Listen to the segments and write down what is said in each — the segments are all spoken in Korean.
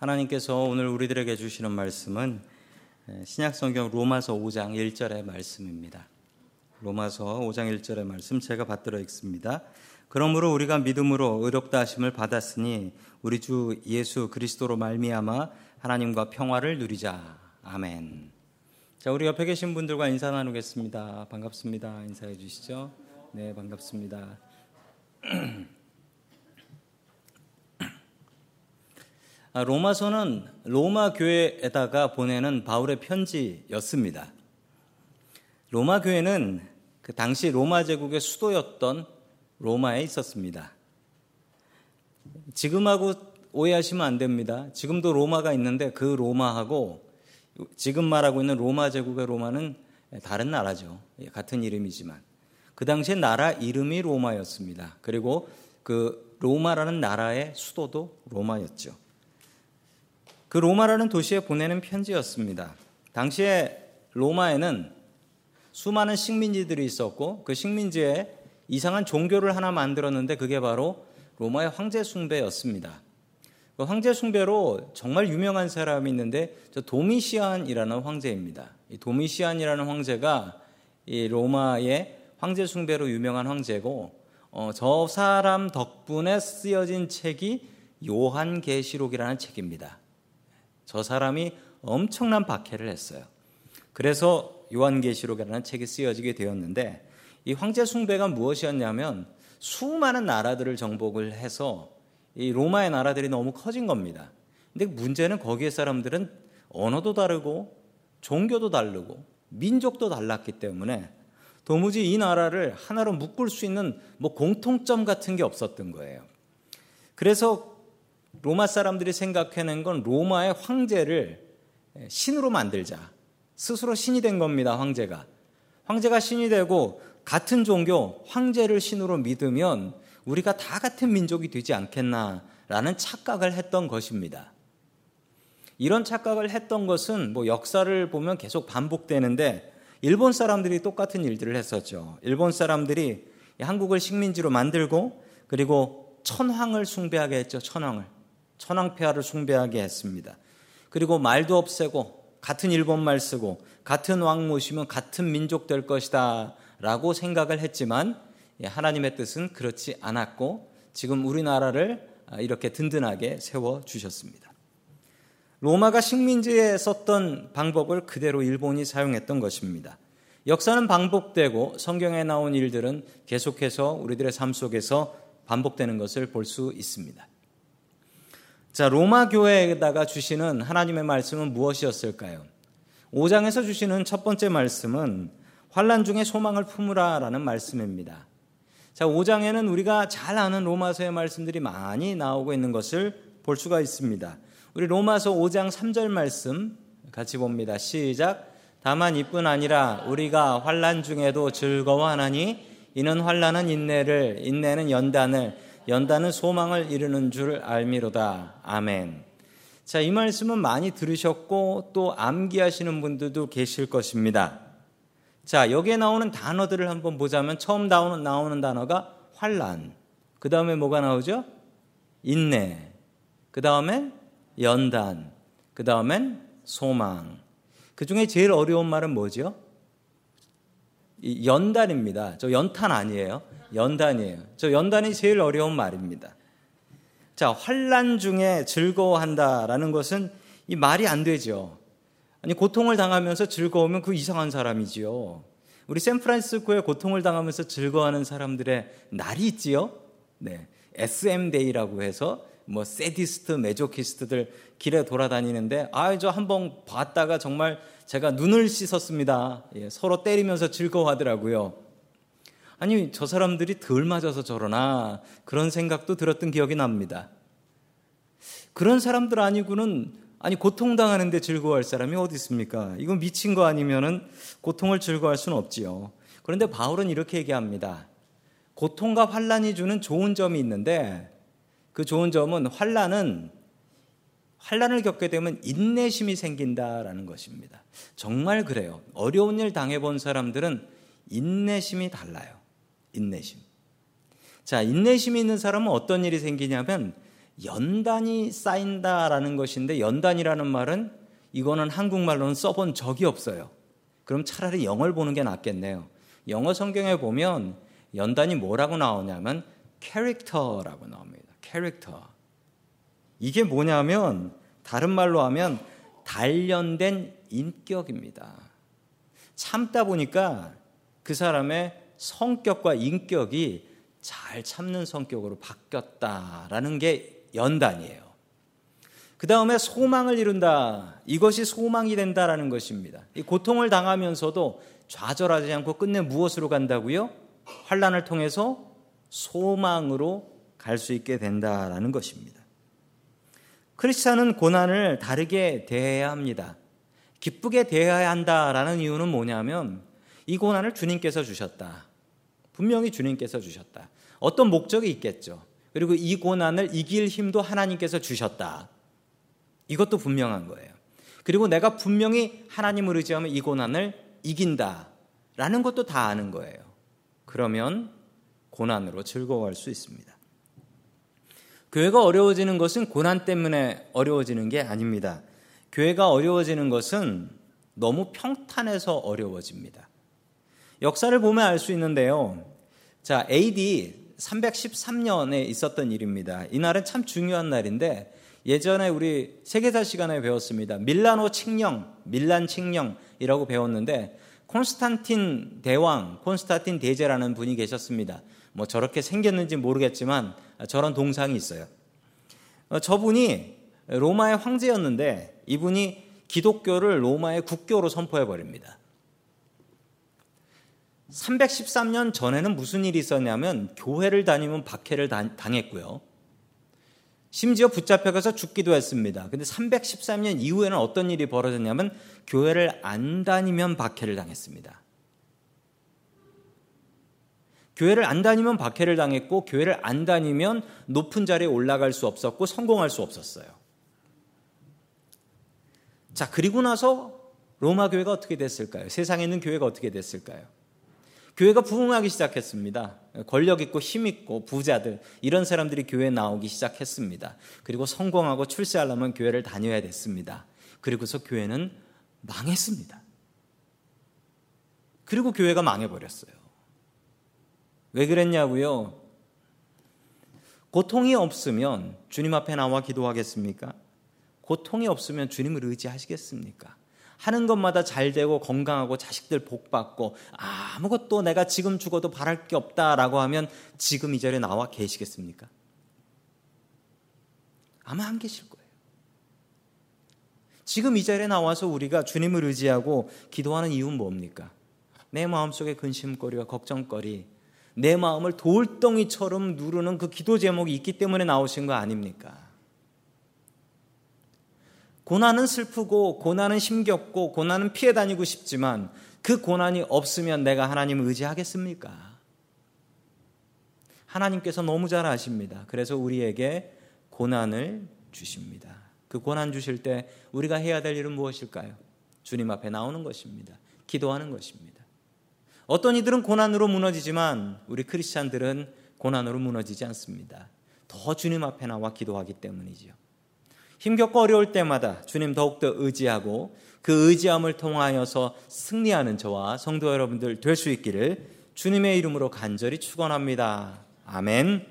하나님께서 오늘 우리들에게 주시는 말씀은 신약성경 로마서 5장 1절의 말씀입니다. 로마서 5장 1절의 말씀 제가 받들어 읽습니다. 그러므로 우리가 믿음으로 의롭다 하심을 받았으니 우리 주 예수 그리스도로 말미암아 하나님과 평화를 누리자. 아멘. 자, 우리 옆에 계신 분들과 인사 나누겠습니다. 반갑습니다. 인사해 주시죠. 네, 반갑습니다. 로마서는 로마 교회에다가 보내는 바울의 편지였습니다. 로마 교회는 그 당시 로마 제국의 수도였던 로마에 있었습니다. 지금하고 오해하시면 안 됩니다. 지금도 로마가 있는데 그 로마하고 지금 말하고 있는 로마 제국의 로마는 다른 나라죠. 예, 같은 이름이지만. 그 당시에 나라 이름이 로마였습니다. 그리고 그 로마라는 나라의 수도도 로마였죠. 그 로마라는 도시에 보내는 편지였습니다. 당시에 로마에는 수많은 식민지들이 있었고 그 식민지에 이상한 종교를 하나 만들었는데 그게 바로 로마의 황제 숭배였습니다. 그 황제 숭배로 정말 유명한 사람이 있는데 저 도미시안이라는 황제입니다. 이 도미시안이라는 황제가 이 로마의 황제 숭배로 유명한 황제고 어, 저 사람 덕분에 쓰여진 책이 요한계시록이라는 책입니다. 저 사람이 엄청난 박해를 했어요. 그래서 요한계시록이라는 책이 쓰여지게 되었는데 이 황제 숭배가 무엇이었냐면 수많은 나라들을 정복을 해서 이 로마의 나라들이 너무 커진 겁니다. 근데 문제는 거기에 사람들은 언어도 다르고 종교도 다르고 민족도 달랐기 때문에 도무지 이 나라를 하나로 묶을 수 있는 뭐 공통점 같은 게 없었던 거예요. 그래서 로마 사람들이 생각해낸 건 로마의 황제를 신으로 만들자. 스스로 신이 된 겁니다, 황제가. 황제가 신이 되고 같은 종교, 황제를 신으로 믿으면 우리가 다 같은 민족이 되지 않겠나라는 착각을 했던 것입니다. 이런 착각을 했던 것은 뭐 역사를 보면 계속 반복되는데 일본 사람들이 똑같은 일들을 했었죠. 일본 사람들이 한국을 식민지로 만들고 그리고 천황을 숭배하게 했죠. 천황을. 천황폐하를 숭배하게 했습니다. 그리고 말도 없애고 같은 일본말 쓰고 같은 왕 모시면 같은 민족 될 것이다 라고 생각을 했지만 예, 하나님의 뜻은 그렇지 않았고 지금 우리나라를 이렇게 든든하게 세워 주셨습니다. 로마가 식민지에 썼던 방법을 그대로 일본이 사용했던 것입니다. 역사는 반복되고 성경에 나온 일들은 계속해서 우리들의 삶 속에서 반복되는 것을 볼 수 있습니다. 자, 로마 교회에다가 주시는 하나님의 말씀은 무엇이었을까요? 5장에서 주시는 첫 번째 말씀은 환란 중에 소망을 품으라라는 말씀입니다. 자, 5장에는 우리가 잘 아는 로마서의 말씀들이 많이 나오고 있는 것을 볼 수가 있습니다. 우리 로마서 5장 3절 말씀 같이 봅니다. 시작. 다만 이뿐 아니라 우리가 환란 중에도 즐거워하나니 이는 환란은 인내를 인내는 연단을 연단은 소망을 이루는 줄 알미로다. 아멘. 자, 이 말씀은 많이 들으셨고 또 암기하시는 분들도 계실 것입니다. 자, 여기에 나오는 단어들을 한번 보자면 처음 나오는, 나오는 단어가 환란. 그 다음에 뭐가 나오죠? 인내. 그 다음에 연단. 그 다음엔 소망. 그 중에 제일 어려운 말은 뭐죠? 연단입니다. 저 연탄 아니에요. 연단이에요. 저 연단이 제일 어려운 말입니다. 자, 환란 중에 즐거워한다라는 것은 이 말이 안 되죠. 아니 고통을 당하면서 즐거우면 그 이상한 사람이지요. 우리 샌프란시스코에 고통을 당하면서 즐거워하는 사람들의 날이 있지요. 네. SM Day라고 해서 뭐 sadist, masochist들 길에 돌아다니는데 아, 저 한번 봤다가 정말 제가 눈을 씻었습니다. 예, 서로 때리면서 즐거워하더라고요. 아니, 저 사람들이 덜 맞아서 저러나 그런 생각도 들었던 기억이 납니다. 그런 사람들 아니고는 아니 고통 당하는데 즐거워할 사람이 어디 있습니까? 이건 미친 거 아니면은 고통을 즐거워할 수는 없지요. 그런데 바울은 이렇게 얘기합니다. 고통과 환란이 주는 좋은 점이 있는데 그 좋은 점은 환란은 환란을 겪게 되면 인내심이 생긴다라는 것입니다. 정말 그래요. 어려운 일 당해본 사람들은 인내심이 달라요. 인내심. 자, 인내심이 있는 사람은 어떤 일이 생기냐면 연단이 쌓인다라는 것인데 연단이라는 말은 이거는 한국말로는 써본 적이 없어요. 그럼 차라리 영어를 보는 게 낫겠네요. 영어 성경에 보면 연단이 뭐라고 나오냐면 캐릭터라고 나옵니다. 캐릭터. 이게 뭐냐면 다른 말로 하면 단련된 인격입니다. 참다 보니까 그 사람의 성격과 인격이 잘 참는 성격으로 바뀌었다라는 게 연단이에요. 그 다음에 소망을 이룬다. 이것이 소망이 된다라는 것입니다. 이 고통을 당하면서도 좌절하지 않고 끝내 무엇으로 간다고요? 환란을 통해서 소망으로 갈 수 있게 된다라는 것입니다. 크리스찬은 고난을 다르게 대해야 합니다. 기쁘게 대해야 한다라는 이유는 뭐냐면 이 고난을 주님께서 주셨다. 분명히 주님께서 주셨다. 어떤 목적이 있겠죠. 그리고 이 고난을 이길 힘도 하나님께서 주셨다. 이것도 분명한 거예요. 그리고 내가 분명히 하나님을 의지하면 이 고난을 이긴다. 라는 것도 다 아는 거예요. 그러면 고난으로 즐거워할 수 있습니다. 교회가 어려워지는 것은 고난 때문에 어려워지는 게 아닙니다. 교회가 어려워지는 것은 너무 평탄해서 어려워집니다. 역사를 보면 알 수 있는데요. 자, AD 313년에 있었던 일입니다. 이날은 참 중요한 날인데 예전에 우리 세계사 시간에 배웠습니다. 밀라노 칙령, 밀란 칙령이라고 배웠는데 콘스탄틴 대왕, 콘스탄틴 대제라는 분이 계셨습니다. 뭐 저렇게 생겼는지 모르겠지만 저런 동상이 있어요. 어, 저분이 로마의 황제였는데 이분이 기독교를 로마의 국교로 선포해 버립니다. 313년 전에는 무슨 일이 있었냐면 교회를 다니면 박해를 당했고요. 심지어 붙잡혀가서 죽기도 했습니다. 근데 313년 이후에는 어떤 일이 벌어졌냐면 교회를 안 다니면 박해를 당했습니다. 교회를 안 다니면 박해를 당했고 교회를 안 다니면 높은 자리에 올라갈 수 없었고 성공할 수 없었어요. 자, 그리고 나서 로마 교회가 어떻게 됐을까요? 세상에 있는 교회가 어떻게 됐을까요? 교회가 부흥하기 시작했습니다. 권력 있고 힘 있고 부자들 이런 사람들이 교회에 나오기 시작했습니다. 그리고 성공하고 출세하려면 교회를 다녀야 됐습니다. 그리고서 교회는 망했습니다. 그리고 교회가 망해버렸어요. 왜 그랬냐고요? 고통이 없으면 주님 앞에 나와 기도하겠습니까? 고통이 없으면 주님을 의지하시겠습니까? 하는 것마다 잘 되고 건강하고 자식들 복 받고 아무것도 내가 지금 죽어도 바랄 게 없다라고 하면 지금 이 자리에 나와 계시겠습니까? 아마 안 계실 거예요. 지금 이 자리에 나와서 우리가 주님을 의지하고 기도하는 이유는 뭡니까? 내 마음속에 근심거리와 걱정거리, 내 마음을 돌덩이처럼 누르는 그 기도 제목이 있기 때문에 나오신 거 아닙니까? 고난은 슬프고 고난은 힘겹고 고난은 피해 다니고 싶지만 그 고난이 없으면 내가 하나님을 의지하겠습니까? 하나님께서 너무 잘 아십니다. 그래서 우리에게 고난을 주십니다. 그 고난 주실 때 우리가 해야 될 일은 무엇일까요? 주님 앞에 나오는 것입니다. 기도하는 것입니다. 어떤 이들은 고난으로 무너지지만 우리 크리스찬들은 고난으로 무너지지 않습니다. 더 주님 앞에 나와 기도하기 때문이지요. 힘겹고 어려울 때마다 주님 더욱더 의지하고 그 의지함을 통하여서 승리하는 저와 성도 여러분들 될 수 있기를 주님의 이름으로 간절히 축원합니다. 아멘.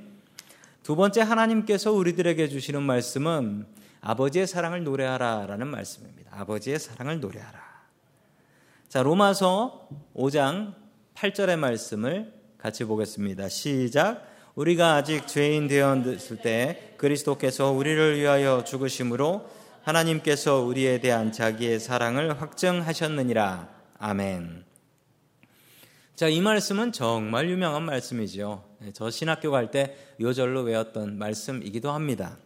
두 번째 하나님께서 우리들에게 주시는 말씀은 아버지의 사랑을 노래하라라는 말씀입니다. 아버지의 사랑을 노래하라. 자, 로마서 5장 8절의 말씀을 같이 보겠습니다. 시작. 우리가 아직 죄인 되었을 때 그리스도께서 우리를 위하여 죽으심으로 하나님께서 우리에 대한 자기의 사랑을 확증하셨느니라. 아멘. 자, 이 말씀은 정말 유명한 말씀이죠. 네, 저 신학교 갈 때 요절로 외웠던 말씀이기도 합니다.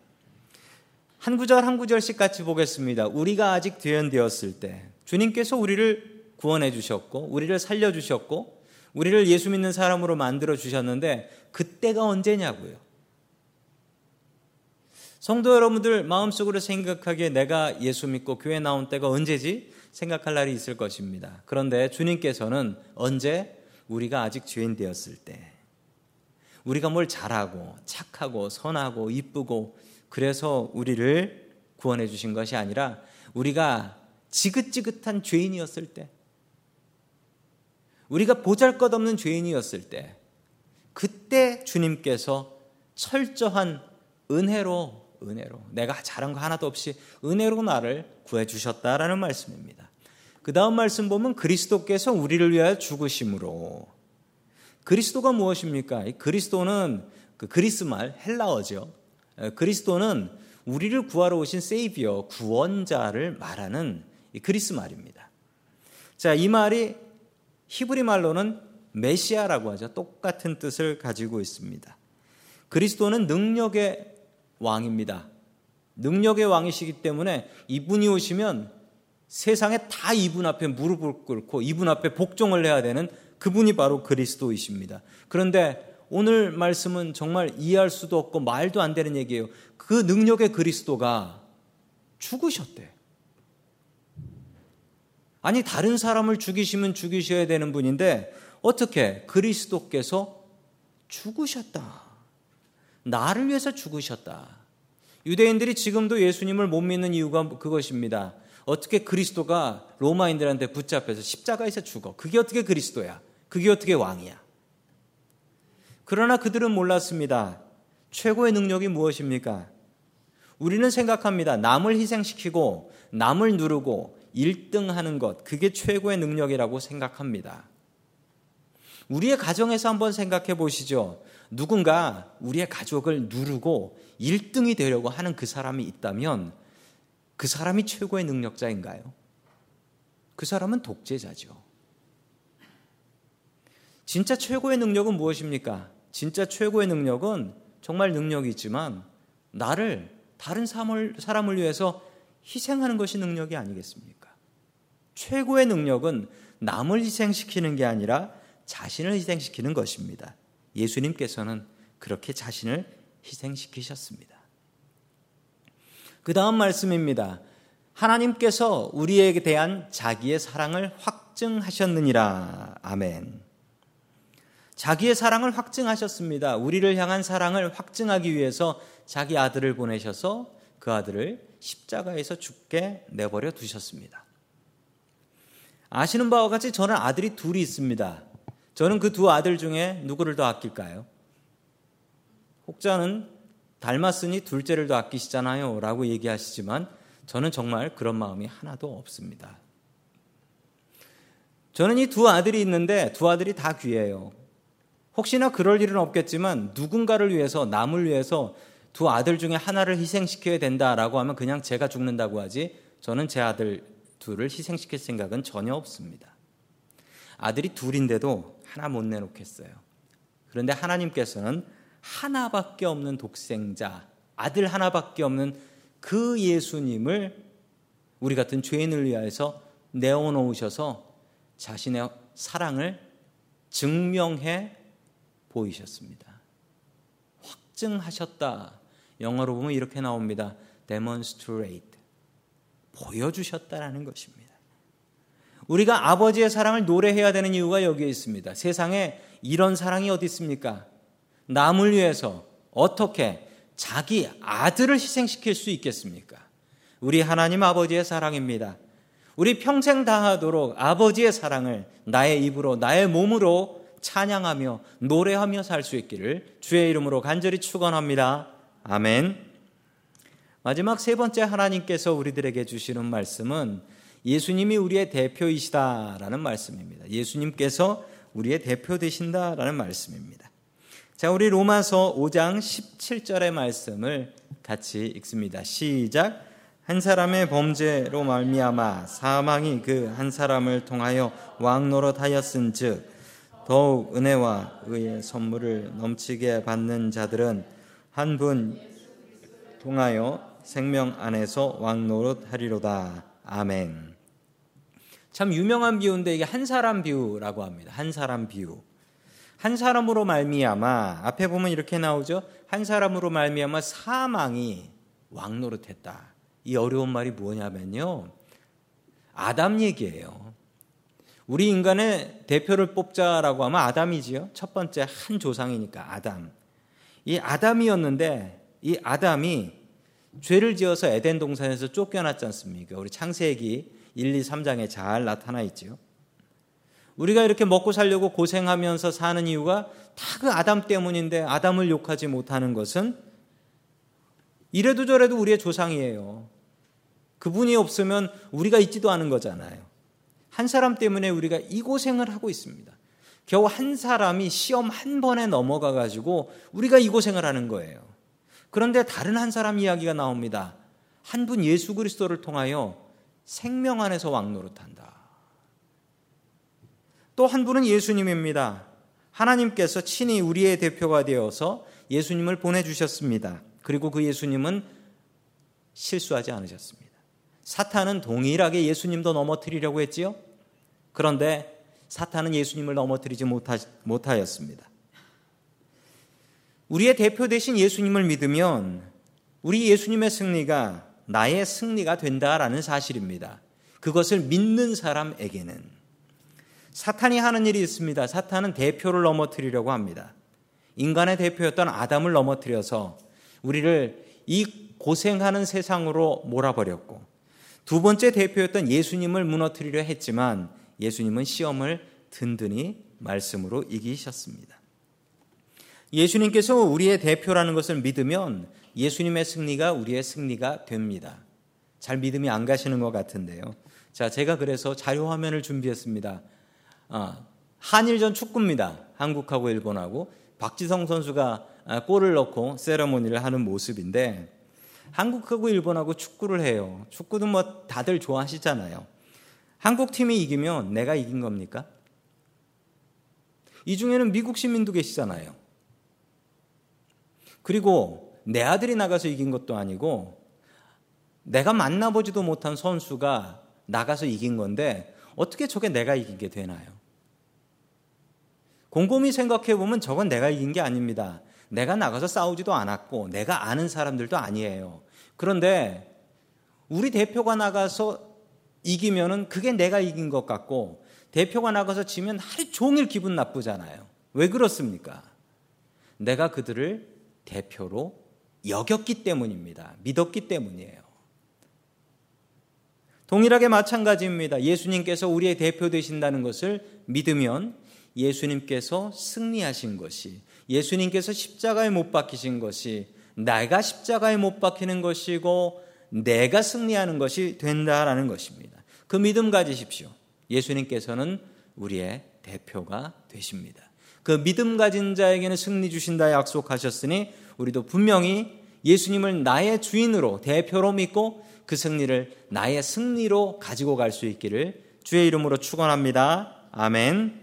한 구절 한 구절씩 같이 보겠습니다. 우리가 아직 죄인되었을 때 주님께서 우리를 구원해 주셨고 우리를 살려 주셨고 우리를 예수 믿는 사람으로 만들어 주셨는데 그때가 언제냐고요. 성도 여러분들 마음속으로 생각하기에 내가 예수 믿고 교회 나온 때가 언제지? 생각할 날이 있을 것입니다. 그런데 주님께서는 언제? 우리가 아직 죄인 되었을 때. 우리가 뭘 잘하고 착하고 선하고 이쁘고 그래서 우리를 구원해 주신 것이 아니라 우리가 지긋지긋한 죄인이었을 때, 우리가 보잘 것 없는 죄인이었을 때, 그때 주님께서 철저한 은혜로, 은혜로, 내가 잘한 거 하나도 없이 은혜로 나를 구해 주셨다라는 말씀입니다. 그 다음 말씀 보면 그리스도께서 우리를 위하여 죽으심으로. 그리스도가 무엇입니까? 그리스도는 그 그리스 말 헬라어죠. 그리스도는 우리를 구하러 오신 세이비어 구원자를 말하는 그리스 말입니다. 자, 이 말이 히브리 말로는 메시아라고 하죠. 똑같은 뜻을 가지고 있습니다. 그리스도는 능력의 왕입니다. 능력의 왕이시기 때문에 이분이 오시면 세상에 다 이분 앞에 무릎을 꿇고 이분 앞에 복종을 해야 되는 그분이 바로 그리스도이십니다. 그런데 오늘 말씀은 정말 이해할 수도 없고 말도 안 되는 얘기예요. 그 능력의 그리스도가 죽으셨대. 아니, 다른 사람을 죽이시면 죽이셔야 되는 분인데, 어떻게 그리스도께서 죽으셨다. 나를 위해서 죽으셨다. 유대인들이 지금도 예수님을 못 믿는 이유가 그것입니다. 어떻게 그리스도가 로마인들한테 붙잡혀서 십자가에서 죽어? 그게 어떻게 그리스도야? 그게 어떻게 왕이야? 그러나 그들은 몰랐습니다. 최고의 능력이 무엇입니까? 우리는 생각합니다. 남을 희생시키고 남을 누르고 1등 하는 것, 그게 최고의 능력이라고 생각합니다. 우리의 가정에서 한번 생각해 보시죠. 누군가 우리의 가족을 누르고 1등이 되려고 하는 그 사람이 있다면 그 사람이 최고의 능력자인가요? 그 사람은 독재자죠. 진짜 최고의 능력은 무엇입니까? 진짜 최고의 능력은 정말 능력이지만 나를 다른 사람을, 사람을 위해서 희생하는 것이 능력이 아니겠습니까? 최고의 능력은 남을 희생시키는 게 아니라 자신을 희생시키는 것입니다. 예수님께서는 그렇게 자신을 희생시키셨습니다. 그 다음 말씀입니다. 하나님께서 우리에게 대한 자기의 사랑을 확증하셨느니라. 아멘. 자기의 사랑을 확증하셨습니다. 우리를 향한 사랑을 확증하기 위해서 자기 아들을 보내셔서 그 아들을 십자가에서 죽게 내버려 두셨습니다. 아시는 바와 같이 저는 아들이 둘이 있습니다. 저는 그 두 아들 중에 누구를 더 아낄까요? 혹자는 닮았으니 둘째를 더 아끼시잖아요. 라고 얘기하시지만 저는 정말 그런 마음이 하나도 없습니다. 저는 이 두 아들이 있는데 두 아들이 다 귀해요. 혹시나 그럴 일은 없겠지만 누군가를 위해서 남을 위해서 두 아들 중에 하나를 희생시켜야 된다라고 하면 그냥 제가 죽는다고 하지 저는 제 아들 둘을 희생시킬 생각은 전혀 없습니다. 아들이 둘인데도 하나 못 내놓겠어요. 그런데 하나님께서는 하나밖에 없는 독생자, 아들 하나밖에 없는 그 예수님을 우리 같은 죄인을 위하여서 내어놓으셔서 자신의 사랑을 증명해 보이셨습니다. 확증하셨다. 영어로 보면 이렇게 나옵니다. demonstrate. 보여주셨다라는 것입니다. 우리가 아버지의 사랑을 노래해야 되는 이유가 여기에 있습니다. 세상에 이런 사랑이 어디 있습니까? 남을 위해서 어떻게 자기 아들을 희생시킬 수 있겠습니까? 우리 하나님 아버지의 사랑입니다. 우리 평생 다하도록 아버지의 사랑을 나의 입으로, 나의 몸으로 찬양하며 노래하며 살 수 있기를 주의 이름으로 간절히 축원합니다. 아멘. 마지막 세 번째 하나님께서 우리들에게 주시는 말씀은 예수님이 우리의 대표이시다라는 말씀입니다. 예수님께서 우리의 대표 되신다라는 말씀입니다. 자, 우리 로마서 5장 17절의 말씀을 같이 읽습니다. 시작. 한 사람의 범죄로 말미암아 사망이 그 한 사람을 통하여 왕 노릇하였은즉 더욱 은혜와 의의 선물을 넘치게 받는 자들은 한 분 통하여 생명 안에서 왕 노릇 하리로다. 아멘. 참 유명한 비유인데 이게 한 사람 비유라고 합니다. 한 사람 비유. 한 사람으로 말미암아 앞에 보면 이렇게 나오죠. 한 사람으로 말미암아 사망이 왕 노릇했다. 이 어려운 말이 뭐냐면요. 아담 얘기예요. 우리 인간의 대표를 뽑자라고 하면 아담이지요. 첫 번째 한 조상이니까 아담. 이 아담이었는데 이 아담이 죄를 지어서 에덴 동산에서 쫓겨났지 않습니까? 우리 창세기 1, 2, 3장에 잘 나타나 있지요. 우리가 이렇게 먹고 살려고 고생하면서 사는 이유가 다 그 아담 때문인데 아담을 욕하지 못하는 것은 이래도 저래도 우리의 조상이에요. 그분이 없으면 우리가 있지도 않은 거잖아요. 한 사람 때문에 우리가 이 고생을 하고 있습니다. 겨우 한 사람이 시험 한 번에 넘어가 가지고 우리가 이 고생을 하는 거예요. 그런데 다른 한 사람 이야기가 나옵니다. 한 분 예수 그리스도를 통하여 생명 안에서 왕노릇한다. 또 한 분은 예수님입니다. 하나님께서 친히 우리의 대표가 되어서 예수님을 보내주셨습니다. 그리고 그 예수님은 실수하지 않으셨습니다. 사탄은 동일하게 예수님도 넘어뜨리려고 했지요. 그런데 사탄은 예수님을 넘어뜨리지 못하, 못하였습니다. 우리의 대표 대신 예수님을 믿으면 우리 예수님의 승리가 나의 승리가 된다라는 사실입니다. 그것을 믿는 사람에게는 사탄이 하는 일이 있습니다. 사탄은 대표를 넘어뜨리려고 합니다. 인간의 대표였던 아담을 넘어뜨려서 우리를 이 고생하는 세상으로 몰아버렸고 두 번째 대표였던 예수님을 무너뜨리려 했지만 예수님은 시험을 든든히 말씀으로 이기셨습니다. 예수님께서 우리의 대표라는 것을 믿으면 예수님의 승리가 우리의 승리가 됩니다. 잘 믿음이 안 가시는 것 같은데요. 자, 제가 그래서 자료 화면을 준비했습니다. 아, 한일전 축구입니다. 한국하고 일본하고 박지성 선수가 아, 골을 넣고 세레모니를 하는 모습인데 한국하고 일본하고 축구를 해요. 축구는 뭐 다들 좋아하시잖아요. 한국 팀이 이기면 내가 이긴 겁니까? 이 중에는 미국 시민도 계시잖아요. 그리고 내 아들이 나가서 이긴 것도 아니고 내가 만나보지도 못한 선수가 나가서 이긴 건데 어떻게 저게 내가 이긴 게 되나요? 곰곰이 생각해 보면 저건 내가 이긴 게 아닙니다. 내가 나가서 싸우지도 않았고 내가 아는 사람들도 아니에요. 그런데 우리 대표가 나가서 이기면은 그게 내가 이긴 것 같고 대표가 나가서 지면 하루 종일 기분 나쁘잖아요. 왜 그렇습니까? 내가 그들을 대표로 여겼기 때문입니다. 믿었기 때문이에요. 동일하게 마찬가지입니다. 예수님께서 우리의 대표 되신다는 것을 믿으면 예수님께서 승리하신 것이, 예수님께서 십자가에 못 박히신 것이, 내가 십자가에 못 박히는 것이고, 내가 승리하는 것이 된다라는 것입니다. 그 믿음 가지십시오. 예수님께서는 우리의 대표가 되십니다. 그 믿음 가진 자에게는 승리 주신다 약속하셨으니 우리도 분명히 예수님을 나의 주인으로 대표로 믿고 그 승리를 나의 승리로 가지고 갈 수 있기를 주의 이름으로 축원합니다. 아멘.